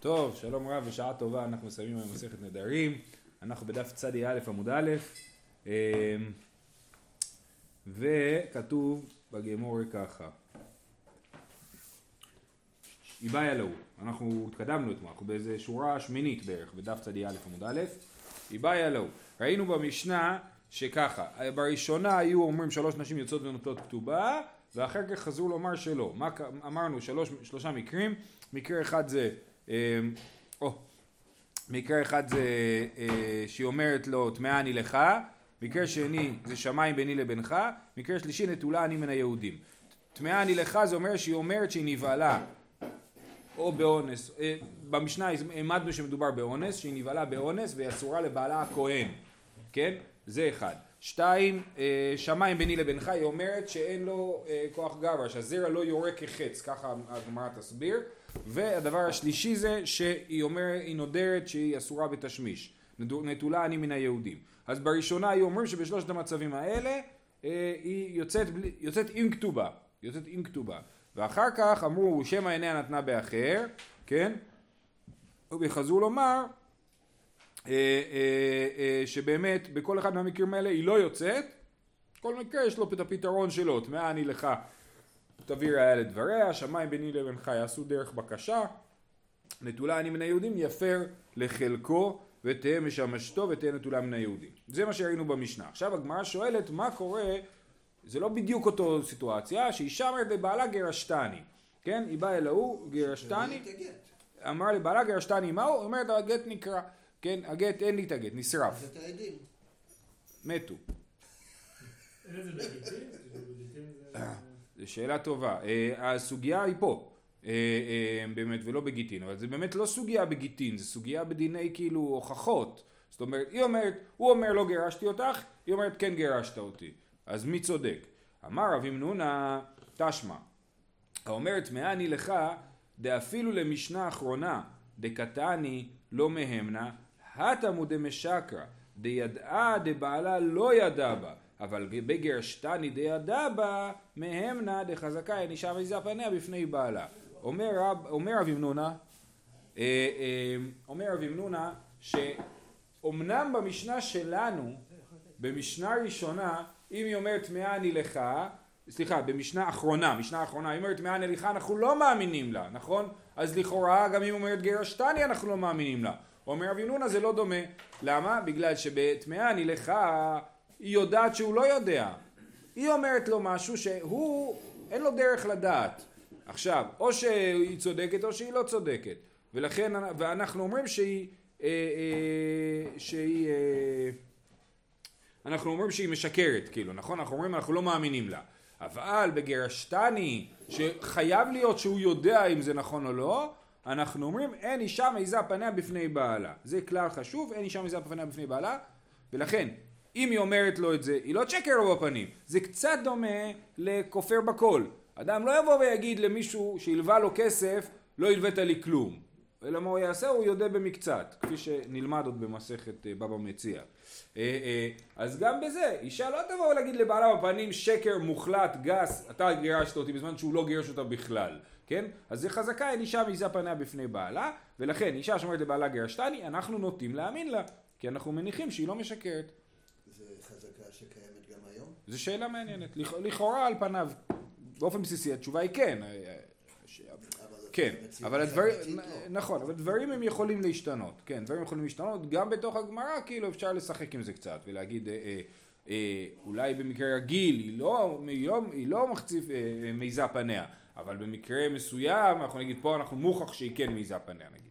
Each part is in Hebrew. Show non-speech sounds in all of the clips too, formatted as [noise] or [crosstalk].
טוב, שלום רב ושעה טובה, אנחנו מסיימים היום מסכת נדרים, אנחנו בדף צדי א' עמוד א', אמ, וכתוב בגמור ככה, איבאי אלוהו, אנחנו התקדמנו אתמול, אנחנו באיזה שורה שמינית בערך בדף צדי א' עמוד א', איבאי אלוהו, ראינו במשנה שככה, בראשונה היו אומרים שלוש נשים יוצאות ונוטות כתובה, ואחר כך חזרו לומר שלא. מה אמרנו? שלוש, שלושה מקרים. מקרה אחד זה, או, מקרה אחד זה אה, שהיא אומרת לו טמאה אני לך, מקרה שני זה שמיים ביני לבינך, מקרה שלישי נטולה אני מן היהודים. טמאה אני לך זה אומר שהיא אומרת שהיא נבהלה או באונס, אה, במשנה העמדנו שמדובר באונס, שהיא נבהלה באונס והיא אסורה לבעלה הכהן, כן? זה אחד. שתיים, אה, שמיים ביני לבינך, היא אומרת שאין לו אה, כוח גברא, שהזרע לא יורה כחץ, ככה הגמרא תסביר. והדבר השלישי זה שהיא אומרת, היא נודרת שהיא אסורה בתשמיש. נטולה אני מן היהודים. אז בראשונה היא אומרים שבשלושת המצבים האלה אה, היא יוצאת, יוצאת עם כתובה, יוצאת עם כתובה. ואחר כך אמרו שמא עיניה נתנה באחר, כן? וחזרו לומר שבאמת בכל אחד מהמקרים האלה היא לא יוצאת, כל מקרה יש לו את הפתרון שלו, טמאה אני לך תביא ראיה לדבריה, שמיים ביני לבינך יעשו דרך בקשה, נטולה אני מן היהודים יפר לחלקו ותהא משמשתו ותהא נטולה מן היהודים. זה מה שראינו במשנה. עכשיו הגמרא שואלת מה קורה, זה לא בדיוק אותו סיטואציה, שאישה אומרת לבעלה גרשתני, כן? היא באה אל ההוא, גרשתני, אמר לבעלה גרשתני מהו? היא אומרת הגט נקרא. כן, הגט, אין לי את הגט, נשרף. אז את העדים. מתו. זו שאלה טובה. אה, הסוגיה היא פה, אה, אה, באמת, ולא בגיטין, אבל זה באמת לא סוגיה בגיטין, זה סוגיה בדיני כאילו הוכחות. זאת אומרת, היא אומרת, הוא אומר לא גירשתי אותך, היא אומרת כן גירשת אותי. אז מי צודק? אמר רבי מנונה תשמע, האומרת מה אני לך דאפילו למשנה אחרונה דקתני לא מהמנה התמו דמשקרא דידעה דבעלה לא ידע בה אבל בגרשתני דידע בה מהמנה דחזקה ענישה מזה פניה בפני בעלה אומר אומר רב אמנונה אה, אה, אומר רב אמנונה שאומנם במשנה שלנו במשנה ראשונה אם היא אומרת טמאה אני לך סליחה, במשנה אחרונה, משנה אחרונה, היא אומרת טמאה אני לך, אנחנו לא מאמינים לה, נכון? אז לכאורה גם אם היא אומרת גרשתני אנחנו לא מאמינים לה. אומר רבי נונה זה לא דומה. למה? בגלל שבטמאה לך, היא יודעת שהוא לא יודע. היא אומרת לו משהו שהוא, אין לו דרך לדעת. עכשיו, או שהיא צודקת או שהיא לא צודקת. ולכן, ואנחנו אומרים שהיא, אה, אה, שהיא, אה, אנחנו אומרים שהיא משקרת, כאילו, נכון? אנחנו אומרים אנחנו לא מאמינים לה. אבל בגרשתני, שחייב להיות שהוא יודע אם זה נכון או לא, אנחנו אומרים אין אישה מעיזה פניה בפני בעלה. זה כלל חשוב, אין אישה מעיזה פניה בפני בעלה, ולכן אם היא אומרת לו את זה, היא לא תשקר לו בפנים. זה קצת דומה לכופר בכל. אדם לא יבוא ויגיד למישהו שהלווה לו כסף, לא הלווית לי כלום. אלא מה הוא יעשה? הוא יודה במקצת, כפי שנלמד עוד במסכת אה, בבא מציע. אה, אה, אז גם בזה, אישה לא תבוא להגיד לבעלה בפנים שקר מוחלט, גס, אתה גירשת אותי בזמן שהוא לא גירש אותה בכלל. כן? אז זה חזקה, אין אישה מעיזה פניה בפני בעלה, ולכן אישה שאומרת לבעלה גירשתני, אנחנו נוטים להאמין לה, כי אנחנו מניחים שהיא לא משקרת. זה חזקה שקיימת גם היום? זו שאלה מעניינת. לכאורה על פניו, באופן בסיסי התשובה היא כן. כן, אבל הדברים, לא. נכון, אבל דברים הם יכולים להשתנות, כן, דברים יכולים להשתנות, גם בתוך הגמרא כאילו אפשר לשחק עם זה קצת ולהגיד אה, אה, אה, אולי במקרה רגיל היא לא, היא לא, היא לא מחציף, מעיזה פניה, אבל במקרה מסוים, אנחנו נגיד פה אנחנו מוכח שהיא כן מעיזה פניה נגיד.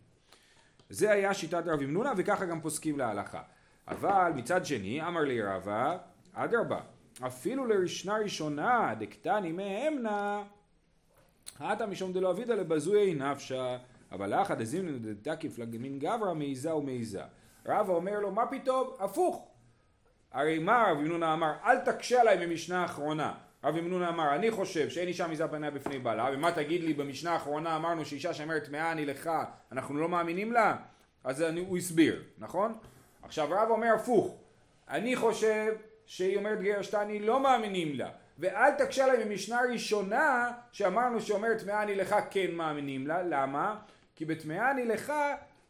זה היה שיטת רבי מנונה וככה גם פוסקים להלכה. אבל מצד שני, אמר לי רבא, אדרבה, אפילו לראשונה ראשונה דקתני מהמנה, הטה משום דלא אבידא לבזויי נפשה, אבל אחא דזימנין דתקיף למין גברא מעיזה ומעיזה. רבא אומר לו, מה פתאום? הפוך. הרי מה רבי מנונה אמר? אל תקשה עליי ממשנה האחרונה. רבי מנונה אמר, אני חושב שאין אישה מזה פניה בפני בעלה, ומה תגיד לי, במשנה האחרונה אמרנו שאישה שאומרת טמאה אני לך, אנחנו לא מאמינים לה? אז אני, הוא הסביר, נכון? עכשיו רב אומר הפוך, אני חושב שהיא אומרת גרשתני לא מאמינים לה, ואל תקשה לה ממשנה ראשונה שאמרנו שאומרת טמאה אני לך כן מאמינים לה, למה? כי בטמאה אני לך,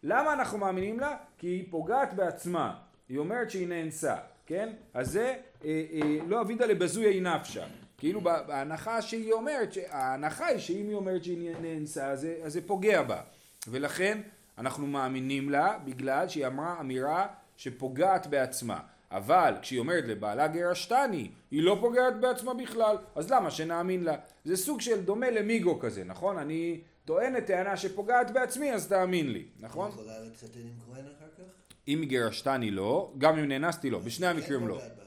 למה אנחנו מאמינים לה? כי היא פוגעת בעצמה, היא אומרת שהיא נאנסה, כן? אז זה אה, אה, לא אבידה לבזויה נפשה. כאילו בהנחה שהיא אומרת, ההנחה היא שאם היא אומרת שהיא נאנסה אז זה, אז זה פוגע בה ולכן אנחנו מאמינים לה בגלל שהיא אמרה אמירה שפוגעת בעצמה אבל כשהיא אומרת לבעלה גרשתני היא לא פוגעת בעצמה בכלל אז למה שנאמין לה זה סוג של דומה למיגו כזה נכון אני טוענת טענה שפוגעת בעצמי אז תאמין לי נכון? היא יכולה להתחתן עם כהן אחר כך? אם גרשתני לא גם אם נאנסתי לא בשני המקרים כן לא פוגעת.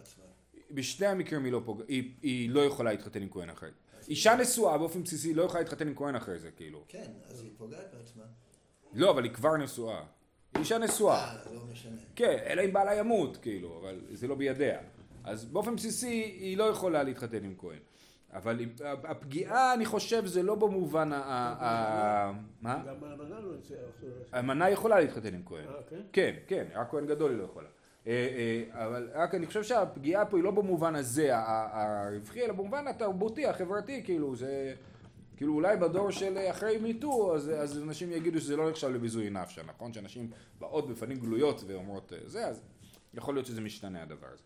בשני המקרים היא לא, פוג... היא, היא לא יכולה להתחתן עם כהן אחר. אישה נשואה באופן בסיסי לא יכולה להתחתן עם כהן אחר זה כאילו. כן, אז היא פוגעת בעצמה. לא, אבל היא כבר נשואה. אישה נשואה. אה, לא משנה. כן, אלא אם בעלה ימות, כאילו, אבל זה לא בידיה. אז באופן בסיסי היא לא יכולה להתחתן עם כהן. אבל הפגיעה, אני חושב, זה לא במובן ה... מה? גם האמנה לא. האמנה יכולה להתחתן עם כהן. אה, כן? כן, כן, רק כהן גדול היא לא יכולה. אה, אבל רק אני חושב שהפגיעה פה היא לא במובן הזה הרווחי, אלא במובן התרבותי, החברתי, כאילו זה... כאילו אולי בדור של אחרי מיטו, אז, אז אנשים יגידו שזה לא נחשב לביזוי נפשה, נכון? שאנשים באות בפנים גלויות ואומרות אה, זה, אז יכול להיות שזה משתנה הדבר הזה.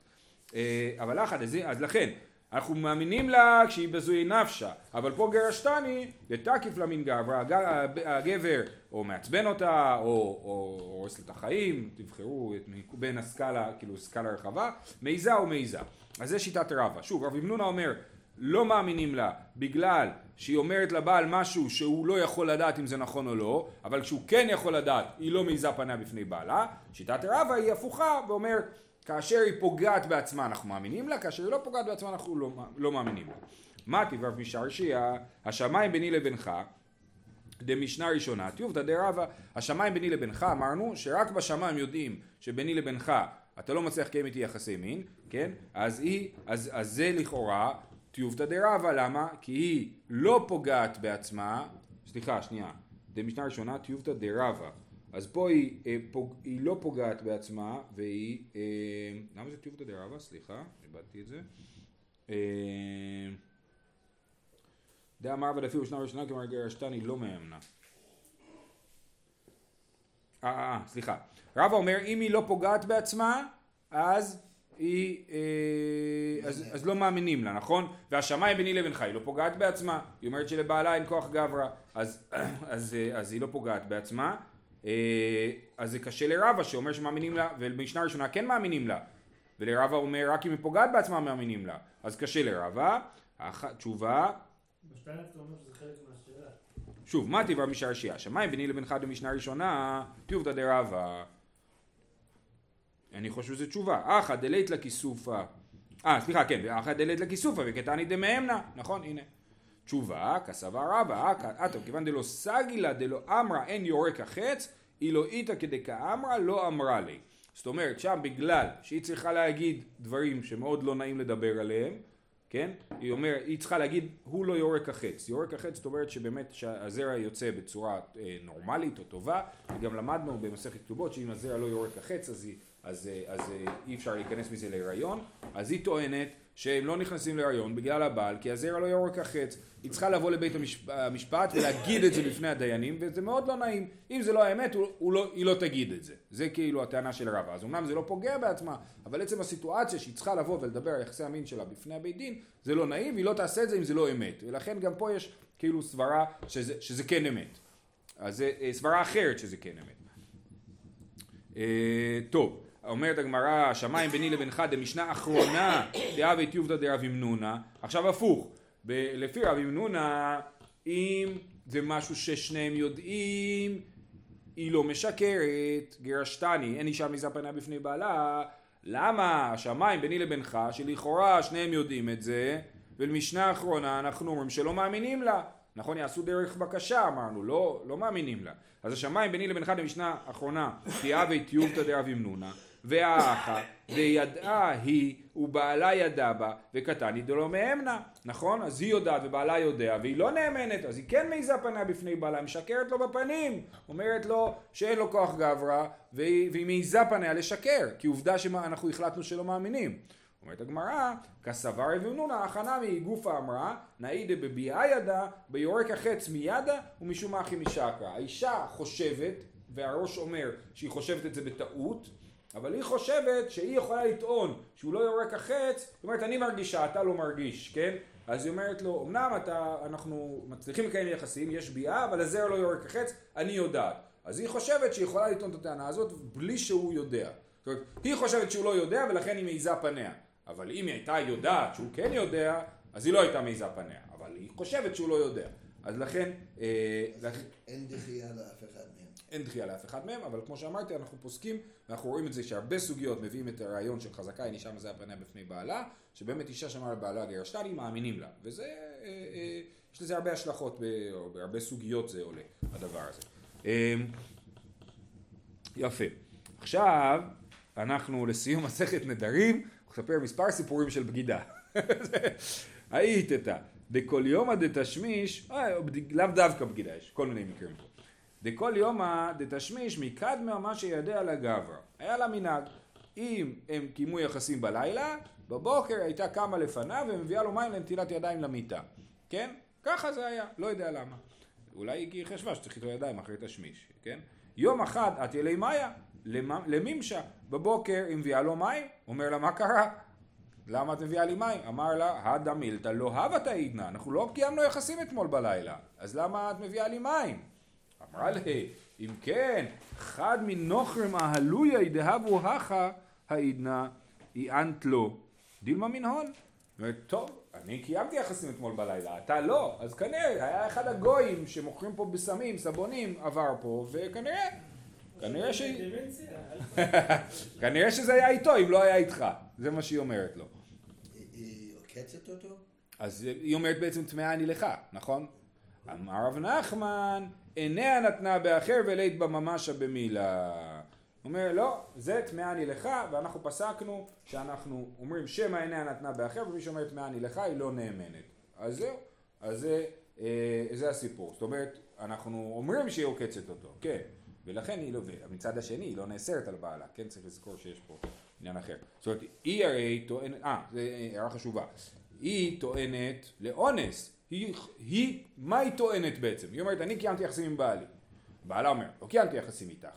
אה, אבל לחד, אז, אז לכן, אנחנו מאמינים לה כשהיא בזוי נפשה, אבל פה גרשתני, לתקיף לה מן גברא, הג- הגבר או מעצבן אותה, או הורס לה את החיים, תבחרו את, בין הסקאלה, כאילו סקאלה רחבה, מעיזה או מעיזה. אז זה שיטת רבא. שוב, רבי מנונה אומר, לא מאמינים לה בגלל שהיא אומרת לבעל משהו שהוא לא יכול לדעת אם זה נכון או לא, אבל כשהוא כן יכול לדעת, היא לא מעיזה פניה בפני בעלה. שיטת רבא היא הפוכה ואומר, כאשר היא פוגעת בעצמה אנחנו מאמינים לה, כאשר היא לא פוגעת בעצמה אנחנו לא, לא מאמינים לה. מה תברב משרשיה, השמיים ביני לבינך, דמשנה ראשונה, טיובתא דרבא, השמיים ביני לבינך, אמרנו שרק בשמיים יודעים שביני לבינך אתה לא מצליח לקיים איתי יחסי מין, כן? אז היא, אז, אז זה לכאורה טיובתא דרבא, למה? כי היא לא פוגעת בעצמה, סליחה, שנייה, דמשנה ראשונה טיובתא דרבא, אז פה היא, אה, פוג, היא לא פוגעת בעצמה והיא, אה, למה זה טיובתא דרבא? סליחה, איבדתי את זה. אה, דאמר ודפי שנה ראשונה כלומר גרשתני לא מאמנה. אה, אה, אה, סליחה. רבא אומר אם היא לא פוגעת בעצמה אז היא, אה, אז, אז לא מאמינים לה, נכון? והשמיים ביני לבינך, היא לא פוגעת בעצמה, היא אומרת שלבעלה אין כוח גברא, אז, [clears throat] אז, אה, אז היא לא פוגעת בעצמה, אה, אז זה קשה לרבא שאומר שמאמינים לה, ובמשנה ראשונה כן מאמינים לה, ולרבא אומר רק אם היא פוגעת בעצמה מאמינים לה, אז קשה לרבא, האח- תשובה. שוב, מה תברא משעשיה? שמיים ביני לבינך במשנה ראשונה, טיובתא דרבא. אני חושב שזו תשובה. אחא דלית לה כיסופא. אה, סליחה, כן, ואחא דלית לה כיסופא וקטני דמאמנה. נכון, הנה. תשובה, כסבה רבא, אתו, כיוון דלא סגילה דלא אמרה אין יורק החץ, אילו איתא כדכאמרה לא אמרה לי. זאת אומרת, שם בגלל שהיא צריכה להגיד דברים שמאוד לא נעים לדבר עליהם, כן? היא אומרת, היא צריכה להגיד, הוא לא יורק החץ. יורק החץ זאת אומרת שבאמת שהזרע יוצא בצורה אה, נורמלית או טובה, וגם למדנו במסכת כתובות שאם הזרע לא יורק החץ אז, היא, אז, אה, אז אה, אי אפשר להיכנס מזה להיריון, אז היא טוענת שהם לא נכנסים להיריון בגלל הבעל, כי הזרע לא יורק החץ. היא צריכה לבוא לבית המשפ... המשפט ולהגיד את זה בפני הדיינים, וזה מאוד לא נעים. אם זה לא האמת, הוא, הוא לא, היא לא תגיד את זה. זה כאילו הטענה של רבא. אז אמנם זה לא פוגע בעצמה, אבל עצם הסיטואציה שהיא צריכה לבוא ולדבר על יחסי המין שלה בפני הבית דין, זה לא נעים, והיא לא תעשה את זה אם זה לא אמת. ולכן גם פה יש כאילו סברה שזה, שזה כן אמת. אז זה אה, סברה אחרת שזה כן אמת. טוב, אומרת הגמרא, השמיים ביני לבינך דמשנה אחרונה דאבי טיובתא דרבי מנונה. עכשיו הפוך, ב- לפי רבי מנונה, אם זה משהו ששניהם יודעים, היא לא משקרת, גירשתני, אין אישה מזה פניה בפני בעלה, למה השמיים ביני לבינך, שלכאורה שניהם יודעים את זה, ולמשנה האחרונה אנחנו אומרים שלא מאמינים לה. נכון, יעשו דרך בקשה, אמרנו, לא, לא מאמינים לה. אז השמיים ביני לבינך במשנה האחרונה, תיאבי טיובתא דרבי מנונה, והאחה, וידעה היא, ובעלה ידע בה, וקטני דלא מאמנה, נכון? אז היא יודעת ובעלה יודע, והיא לא נאמנת, אז היא כן מעיזה פניה בפני בעלה, משקרת לו בפנים, אומרת לו שאין לו כוח גברא, והיא, והיא מעיזה פניה לשקר, כי עובדה שאנחנו החלטנו שלא מאמינים. אומרת הגמרא, כסבר אבנונה הכנמי גופה אמרה, נאידה בביאה ידה, ביורק החץ מידה ומשום אחי משקרא. האישה חושבת, והראש אומר שהיא חושבת את זה בטעות, אבל היא חושבת שהיא יכולה לטעון שהוא לא יורק החץ, זאת אומרת אני מרגישה, אתה לא מרגיש, כן? אז היא אומרת לו, אמנם אתה, אנחנו מצליחים לקיים יחסים, יש ביאה, אבל הזרע לא יורק החץ, אני יודעת. אז היא חושבת שהיא יכולה לטעון את הטענה הזאת בלי שהוא יודע. זאת אומרת, היא חושבת שהוא לא יודע ולכן היא מעיזה פניה. אבל אם היא הייתה יודעת שהוא כן יודע, אז היא לא הייתה מעיזה פניה. אבל היא חושבת שהוא לא יודע. אז לכן, אה, לכן אין דחייה לאף אחד. אין דחייה לאף אחד מהם, אבל כמו שאמרתי, אנחנו פוסקים, ואנחנו רואים את זה שהרבה סוגיות מביאים את הרעיון של חזקה, היא אישה מזהה פניה בפני בעלה, שבאמת אישה שאמרה לבעלה גירשתני, מאמינים לה. וזה, אה, אה, יש לזה הרבה השלכות, ב- או בהרבה סוגיות זה עולה, הדבר הזה. אה, יפה. עכשיו, אנחנו לסיום מסכת נדרים, נספר מספר סיפורים של בגידה. [laughs] היית. דכל יומא דתשמיש, אה, לאו דווקא בגידה, יש כל מיני מקרים פה. דכל יומא דתשמיש מקדמה מה שידע לגברא. היה לה מנהג. אם הם קיימו יחסים בלילה, בבוקר הייתה קמה לפניו ומביאה לו מים לנטילת ידיים למיטה. כן? ככה זה היה, לא יודע למה. אולי כי היא חשבה שצריך איתו ידיים אחרי תשמיש, כן? יום אחד את אלי מאיה, למ- למימשה, בבוקר היא מביאה לו מים, אומר לה מה קרה? למה את מביאה לי מים? אמר לה, הדה מילתא לא הווה תעידנא, אנחנו לא קיימנו יחסים אתמול בלילה, אז למה את מביאה לי מים? אמרה לי, אם כן, חד מנוכרם אהלויה דהבו הכה העידנא, איאנת לו, דילמה מנהון. טוב, אני קיימתי יחסים אתמול בלילה, אתה לא, אז כנראה היה אחד הגויים שמוכרים פה בסמים, סבונים, עבר פה, וכנראה, כנראה ש... [laughs] כנראה שזה היה איתו, אם לא היה איתך, זה מה שהיא אומרת לו. היא עוקצת אותו? אז היא אומרת בעצם טמאה אני לך, נכון? אמר רב נחמן, עיניה נתנה באחר ולית בה ממשה במילה. הוא אומר, לא, זה טמאה אני לך, ואנחנו פסקנו שאנחנו אומרים שמא עיניה נתנה באחר, ומי שאומר טמאה אני לך היא לא נאמנת. אז זהו, אז זה, אה, זה הסיפור. זאת אומרת, אנחנו אומרים שהיא עוקצת אותו, כן, ולכן היא לא, ומצד השני היא לא נאסרת על בעלה, כן, צריך לזכור שיש פה עניין אחר. זאת אומרת, היא הרי טוענת, אה, זו הערה חשובה, היא טוענת לאונס, היא, היא, מה היא טוענת בעצם? היא אומרת, אני קיימתי יחסים עם בעלי. בעלה אומר, לא קיימתי יחסים איתך.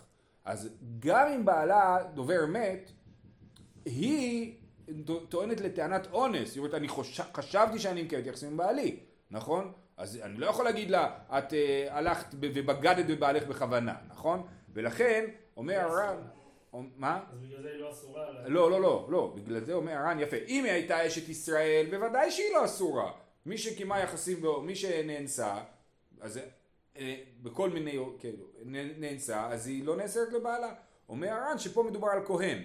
אז גם אם בעלה דובר אמת, היא טוענת לטענת אונס, היא אומרת, אני חוש... חשבתי שאני מקיימת יחסים עם בעלי, נכון? אז אני לא יכול להגיד לה, את uh, הלכת ובגדת בבעלך בכוונה, נכון? ולכן, אומר הרב, מה? אז בגלל זה היא לא אסורה. לא, לא, לא, לא, בגלל זה אומר הר"ן יפה, אם היא הייתה אשת ישראל, בוודאי שהיא לא אסורה. מי שקיימה יחסים, מי שנאנסה, אז אה, בכל מיני, כאילו, נאנסה, אז היא לא נאסרת לבעלה. אומר הר"ן שפה מדובר על כהן,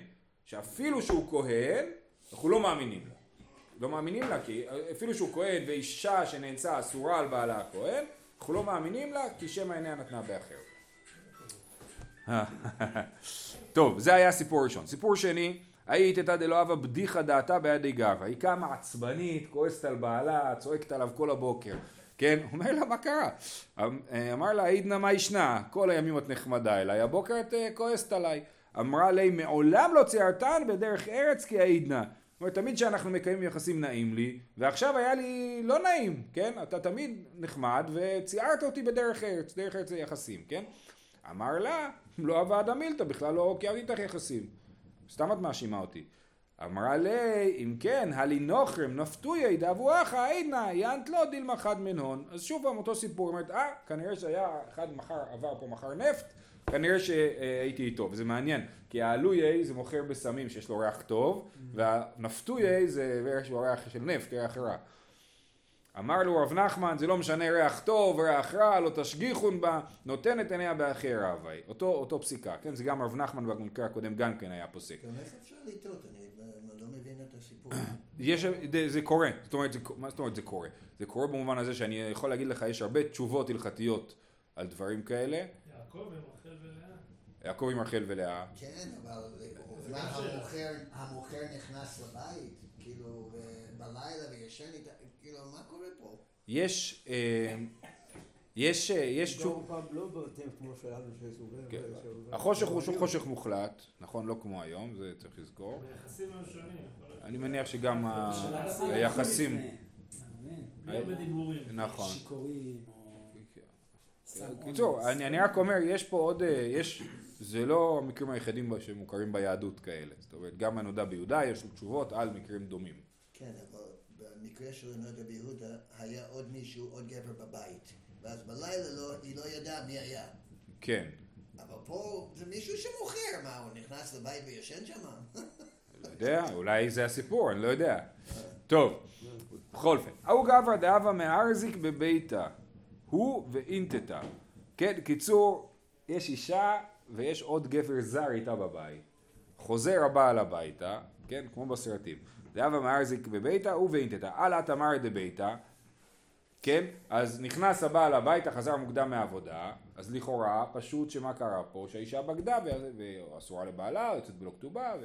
שאפילו שהוא כהן, אנחנו לא מאמינים לה. לא מאמינים לה, כי אפילו שהוא כהן ואישה שנאנסה אסורה על בעלה הכהן, אנחנו לא מאמינים לה, כי שמא עיניה נתנה באחר. [laughs] טוב, זה היה סיפור ראשון. סיפור שני, היית תתא דלא הווה בדיחה דעתה בידי גברא. היא קמה עצבנית, כועסת על בעלה, צועקת עליו כל הבוקר. כן? אומר לה, מה קרה? אמ- אמר לה, עידנא מה ישנה? כל הימים את נחמדה אליי, הבוקר את אה, כועסת עליי. אמרה לי, מעולם לא ציירתן בדרך ארץ כי העידנא. זאת אומרת, תמיד כשאנחנו מקיימים יחסים נעים לי, ועכשיו היה לי לא נעים, כן? אתה תמיד נחמד, וציירת אותי בדרך ארץ, דרך ארץ זה יחסים, כן? אמר לה, לא עבדה מילתא, בכלל לא קיימתי איתך יחסים. סתם את מאשימה אותי. אמרה לי, אם כן, הלי נוכרם נפתויה דאבו אחא עידנא, יענת לא דילמה חד מנהון. אז שוב פעם אותו סיפור, אומרת, אה, כנראה שהיה אחד מחר, עבר פה מחר נפט, כנראה שהייתי איתו, וזה מעניין, כי העלויי זה מוכר בסמים שיש לו ריח טוב, והנפתויי זה ריח של נפט, ריח רע. אמר לו רב נחמן, זה לא משנה ריח טוב, ריח רע, לא תשגיחון בה, נותן את עיניה באחר אהבי. אותו, אותו פסיקה, כן? זה גם רב נחמן במקרה הקודם גם כן היה פוסק. גם איך אפשר לטעות? אני לא- לא מבין את הסיפור. [coughs] יש, זה, זה קורה, זאת אומרת, זה, מה זאת אומרת זה קורה? זה קורה במובן הזה שאני יכול להגיד לך, יש הרבה תשובות הלכתיות על דברים כאלה. יעקב עם רחל ולאה. יעקב עם רחל ולאה. כן, אבל אולי המוכר, המוכר נכנס לבית, כאילו, בלילה וישן איתה, כאילו, מה קורה פה? יש, אה, יש, אה, יש תשוב... לא. כן. החושך הוא שוב חושך מוחלט, נכון? לא כמו היום, זה צריך לזכור. היחסים הם שונים. אני מניח שגם היחסים... בדיבורים. נכון. קיצור, אונס. אני, אני רק אומר, יש פה עוד, אה, יש, זה לא המקרים היחידים שמוכרים ביהדות כאלה. זאת אומרת, גם הנודע ביהודה יש לו תשובות על מקרים דומים. כן, אבל במקרה של הנודע ביהודה, היה עוד מישהו, עוד גבר בבית. ואז בלילה לא, היא לא ידעה מי היה. כן. אבל פה זה מישהו שמוכר, מה, הוא נכנס לבית וישן שם? [laughs] לא יודע, אולי זה הסיפור, אני לא יודע. טוב, בכל אופן. ההוא גברא דאבה מארזיק בביתה, הוא ואינטתה. כן, קיצור, יש אישה ויש עוד גבר זר איתה בבית. חוזר הבעל הביתה, כן, כמו בסרטים. דאבה מארזיק בביתה, הוא ואינטתה. אלא תמר דביתה, כן, אז נכנס הבעל הביתה, חזר מוקדם מהעבודה, אז לכאורה, פשוט שמה קרה פה? שהאישה בגדה ו- ואסורה לבעלה, יוצאת בלא כתובה, ו...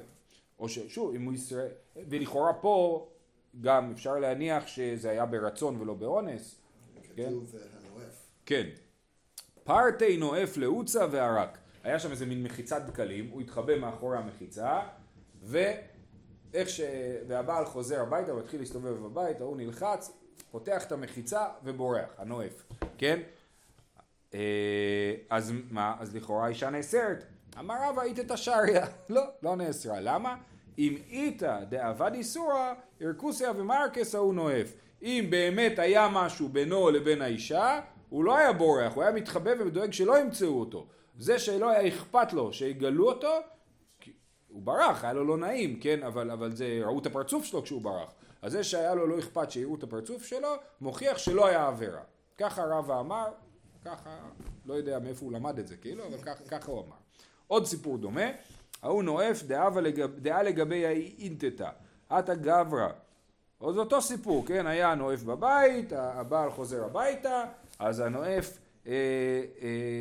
או ששוב, אם הוא ישראל, ולכאורה פה גם אפשר להניח שזה היה ברצון ולא באונס, כן? כן. פרטי נואף לעוצה וערק. היה שם איזה מין מחיצת דקלים, הוא התחבא מאחורי המחיצה, ואיך ש... והבעל חוזר הביתה ומתחיל להסתובב בבית, ההוא נלחץ, פותח את המחיצה ובורח, הנואף, כן? אה, אז מה, אז לכאורה האישה נאסרת. אמר רבא איתא תשריה. [laughs] לא, לא נאסרה. למה? אם איתא דאבד איסורא, ארקוסיה ומרקס ההוא נואף. אם באמת היה משהו בינו לבין האישה, הוא לא היה בורח, הוא היה מתחבא ודואג שלא ימצאו אותו. זה שלא היה אכפת לו שיגלו אותו, הוא ברח, היה לו לא נעים, כן, אבל, אבל זה, ראו את הפרצוף שלו כשהוא ברח. אז זה שהיה לו לא אכפת שיראו את הפרצוף שלו, מוכיח שלא היה עבירה. ככה רבא אמר, ככה, לא יודע מאיפה הוא למד את זה, כאילו, אבל ככה, ככה הוא אמר. עוד סיפור דומה, ההוא נואף דעה, לגב, לגבי האינטטה, עתה גברא. עוד אותו סיפור, כן, היה נואף בבית, הבעל חוזר הביתה, אז הנואף,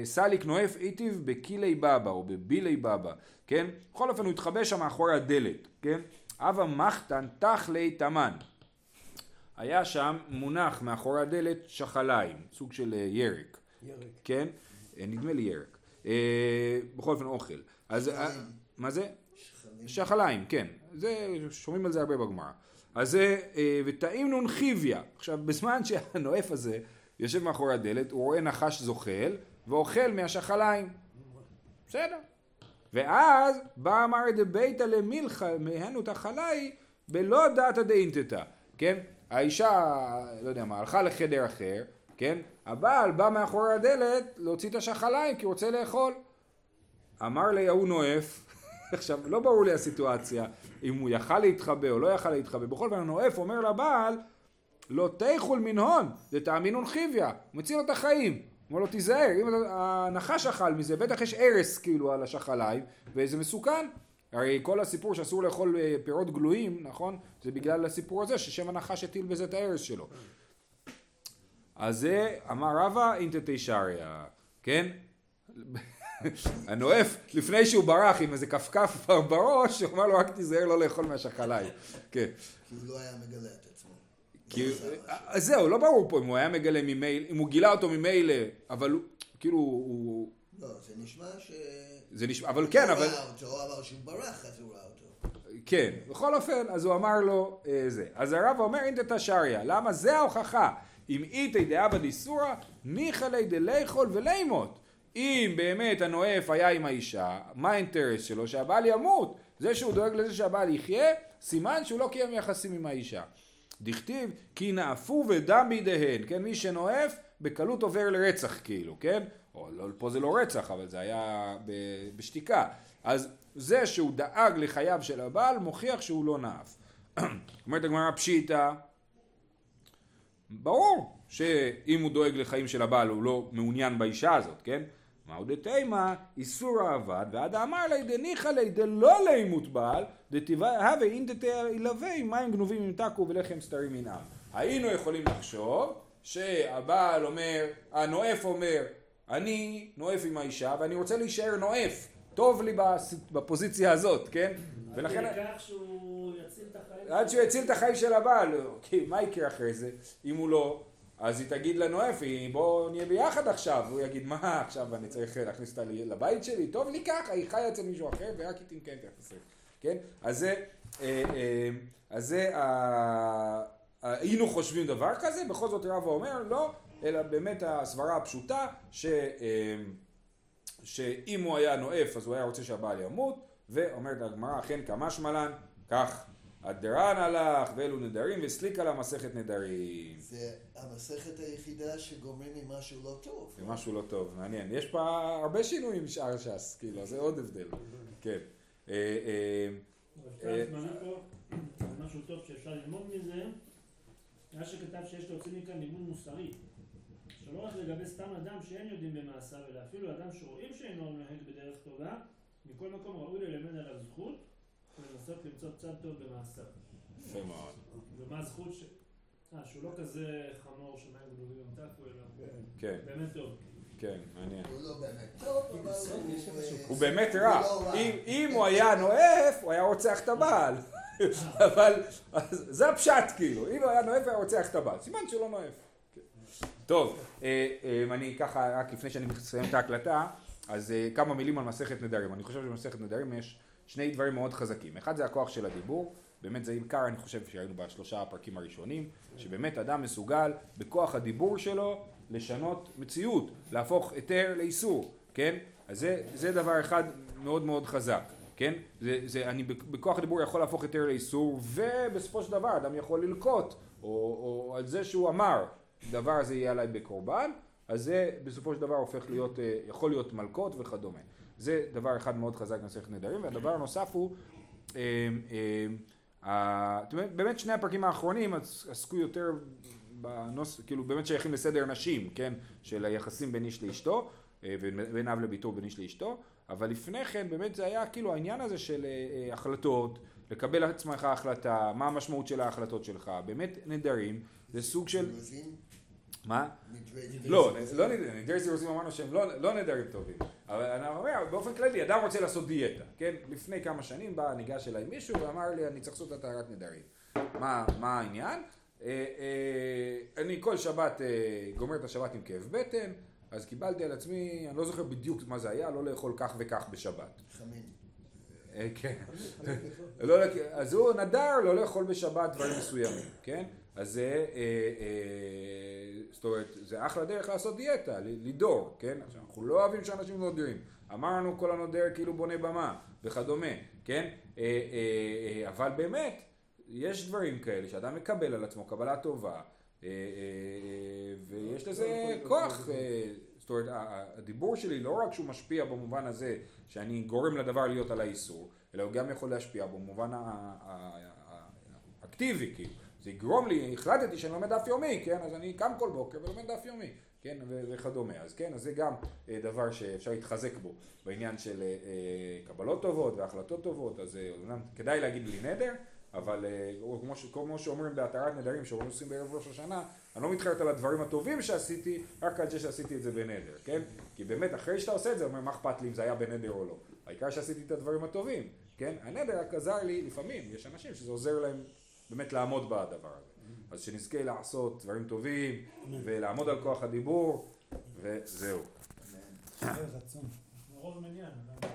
סליק נואף איטיב בקילי בבא או בבילי בבא, כן? בכל אופן הוא התחבא שם מאחורי הדלת, כן? אבא מחתן תכלי תמן. היה שם מונח מאחורי הדלת שחליים, סוג של אה, ירק, ירק. כן? אה, נדמה לי ירק. אה, בכל אופן אוכל. אז... אה. מה זה? שחליים, כן. זה, שומעים על זה הרבה בגמרא. אז זה, אה, ותאים נון חיביה. עכשיו, בזמן שהנואף הזה יושב מאחורי הדלת, הוא רואה נחש זוחל, ואוכל מהשחליים. בסדר. ואז בא אמר דביתא למילכה מהנו תחלאי בלא דעתא דאינטתא, כן? האישה, לא יודע מה, הלכה לחדר אחר, כן? הבעל בא מאחורי הדלת להוציא את השחליים כי הוא רוצה לאכול. אמר לי ההוא נואף, [laughs] עכשיו לא ברור לי הסיטואציה, אם הוא יכל להתחבא או לא יכל להתחבא, בכל אופן הנואף אומר לבעל, לא תיכול מן הון, דתאמינון חיביה, מציל לו את החיים, אומר לו תיזהר, אם הנחש אכל מזה, בטח יש הרס כאילו על השחליים, וזה מסוכן, הרי כל הסיפור שאסור לאכול אה, פירות גלויים, נכון? זה בגלל הסיפור הזה ששם הנחש הטיל בזה את ההרס שלו. אז זה אמר רבא אינטה תשריה, כן? [laughs] הנואף, לפני שהוא ברח עם איזה כפכף [laughs] בראש, הוא אמר לו רק תיזהר לא לאכול מהשחליים. כן. כי הוא לא היה מגלה את עצמו. כי, לא משהו. אז זהו, לא ברור פה אם הוא היה מגלה ממילא, אם הוא גילה אותו ממילא, אבל הוא, כאילו, הוא, לא, זה נשמע ש... זה נשמע, אבל כן, הוא אבל, ראה אותו, אבל כשהוא ברח אז הוא ראה אותו. כן, בכל אופן, אז הוא אמר לו אה, זה. אז הרב אומר אינטה תשריה, למה זה ההוכחה? אם איתי דאבא דיסורא, ניחא ליה דליכול ולימות. אם באמת הנואף היה עם האישה, מה האינטרס שלו? שהבעל ימות. זה שהוא דואג לזה שהבעל יחיה, סימן שהוא לא קיים יחסים עם האישה. דכתיב כי נאפו ודם בידיהן, כן? מי שנואף בקלות עובר לרצח כאילו, כן? או לא, פה זה לא רצח, אבל זה היה בשתיקה. אז זה שהוא דאג לחייו של הבעל מוכיח שהוא לא נאף. [clears throat] אומרת הגמרא פשיטא, ברור שאם הוא דואג לחיים של הבעל הוא לא מעוניין באישה הזאת, כן? מהו דתימה איסור האבד ועד אמר לי דניחא לי דלא לימות בעל דתיבה הווה אינדתא ילווה מים גנובים ימתקו ולחם סתרים מנעם. היינו יכולים לחשוב שהבעל אומר, הנואף אומר אני נואף עם האישה ואני רוצה להישאר נואף טוב לי בפוזיציה הזאת, כן? ולכן... עד שהוא יציל את החיים של הבעל, כי מה יקרה אחרי זה אם הוא לא... אז היא תגיד לנואף, היא, בוא נהיה ביחד עכשיו, והוא יגיד, מה עכשיו אני צריך להכניס אותה לבית שלי? טוב לי ככה, היא חיה אצל מישהו אחר, ורק היא תמכן ככה, כן? אז זה, אה, אה, אז זה, אה, היינו חושבים דבר כזה, בכל זאת רבא אומר, לא, אלא באמת הסברה הפשוטה, ש, אה, שאם הוא היה נואף, אז הוא היה רוצה שהבעל ימות, ואומרת הגמרא, אכן כמשמע לן, כך הדרן הלך, ואלו נדרים, וסליקה לה מסכת נדרים. זה המסכת היחידה שגומרים ממשהו לא טוב. זה משהו לא טוב, מעניין. יש פה הרבה שינויים משאר ש"ס, כאילו, זה עוד הבדל. כן. אה, אה, זה משהו טוב שאפשר ללמוד מזה, מה שכתב שיש להוציא מכאן לימוד מוסרי. שלא רק לגבי סתם אדם שאין יודעים במעשיו, אלא אפילו אדם שרואים שאינו נוהג בדרך טובה, מכל מקום ראוי ללמד עליו זכות, ולנסות למצוא צד טוב במעשיו. יפה מאוד. ומה הזכות ש... אה, שהוא לא כזה חמור שמים גדולים תקו, אלא כן, באמת טוב. כן, מעניין. הוא לא באמת טוב, אבל הוא... אה, הוא באמת רע. לא. אם- אם הוא היה נואף, הוא היה רוצח את הבעל. אבל אז זה הפשט כאילו, אם הוא היה נואף, הוא היה רוצח את הבעל. סימן שהוא לא נואף. כן. טוב, אה, אה, אני ככה, רק לפני שאני מסיים את ההקלטה, אז אה, כמה מילים על מסכת נדרים. אני חושב שבמסכת נדרים יש שני דברים מאוד חזקים. אחד זה הכוח של הדיבור, באמת זה עיקר, אני חושב שהיינו בשלושה הפרקים הראשונים, שבאמת אדם מסוגל בכוח הדיבור שלו לשנות מציאות, להפוך היתר לאיסור, כן? אז זה, זה דבר אחד מאוד מאוד חזק, כן? זה, זה, אני בכוח הדיבור יכול להפוך היתר לאיסור, ובסופו של דבר אדם יכול ללקוט, או, או על זה שהוא אמר, דבר הזה יהיה עליי בקורבן, אז זה בסופו של דבר הופך להיות, אה, יכול להיות מלקות וכדומה. זה דבר אחד מאוד חזק במסכת נדרים, והדבר הנוסף הוא, אה, אה, באמת שני הפרקים האחרונים עס- עסקו יותר בנוס, כאילו באמת שייכים לסדר נשים, כן, של היחסים בין איש לאשתו, אה, ובין אב לביתו ובין איש לאשתו, אבל לפני כן באמת זה היה כאילו העניין הזה של החלטות, לקבל עצמך החלטה, מה המשמעות של ההחלטות שלך, באמת נדרים, זה סוג של, מה? לא, לא נדרים, נדרי זירוזים אמרנו שהם לא, לא נדרים טובים, אבל אני אומר, באופן כללי, אדם רוצה לעשות דיאטה, כן? לפני כמה שנים בא, ניגש אליי מישהו ואמר לי, אני צריך לעשות את הטהרת נדרים. מה, העניין? אה, אה, אני כל שבת אה, גומר את השבת עם כאב בטן, אז קיבלתי על עצמי, אני לא זוכר בדיוק מה זה היה, לא לאכול כך וכך בשבת. חמין. כן. [laughs] לא, אז הוא נדר לא לאכול בשבת דברים מסוימים, כן? אז זה, זאת אומרת, זה אחלה דרך לעשות דיאטה, ל- לדור, כן? עכשיו, אנחנו לא אוהבים שאנשים נודרים. אמרנו כל הנודר כאילו בונה במה, וכדומה, כן? אה, אה, אה, אבל באמת, יש דברים כאלה שאדם מקבל על עצמו קבלה טובה, אה, אה, אה, ויש לזה כוח. אה, זאת אומרת, הדיבור שלי לא רק שהוא משפיע במובן הזה שאני גורם לדבר להיות על האיסור, אלא הוא גם יכול להשפיע במובן האקטיבי, כאילו. זה יגרום לי, החלטתי שאני לומד דף יומי, כן? אז אני קם כל בוקר ולומד דף יומי, כן? וכדומה. אז כן, אז זה גם אה, דבר שאפשר להתחזק בו, בעניין של אה, אה, קבלות טובות והחלטות טובות, אז אה, אומנם כדאי להגיד בלי נדר, אבל אה, כמו, ש- כמו שאומרים בהתרת נדרים שעושים בערב ראש השנה, אני לא מתחרט על הדברים הטובים שעשיתי, רק על זה שעשיתי את זה בנדר, כן? כי באמת אחרי שאתה עושה את זה, אומר מה אכפת לי אם זה היה בנדר או לא. העיקר שעשיתי את הדברים הטובים, כן? הנדר רק עזר לי, לפעמים יש אנשים שזה עוזר להם באמת לעמוד בדבר הזה. אז שנזכה לעשות דברים טובים, ולעמוד על כוח הדיבור, וזהו. [coughs]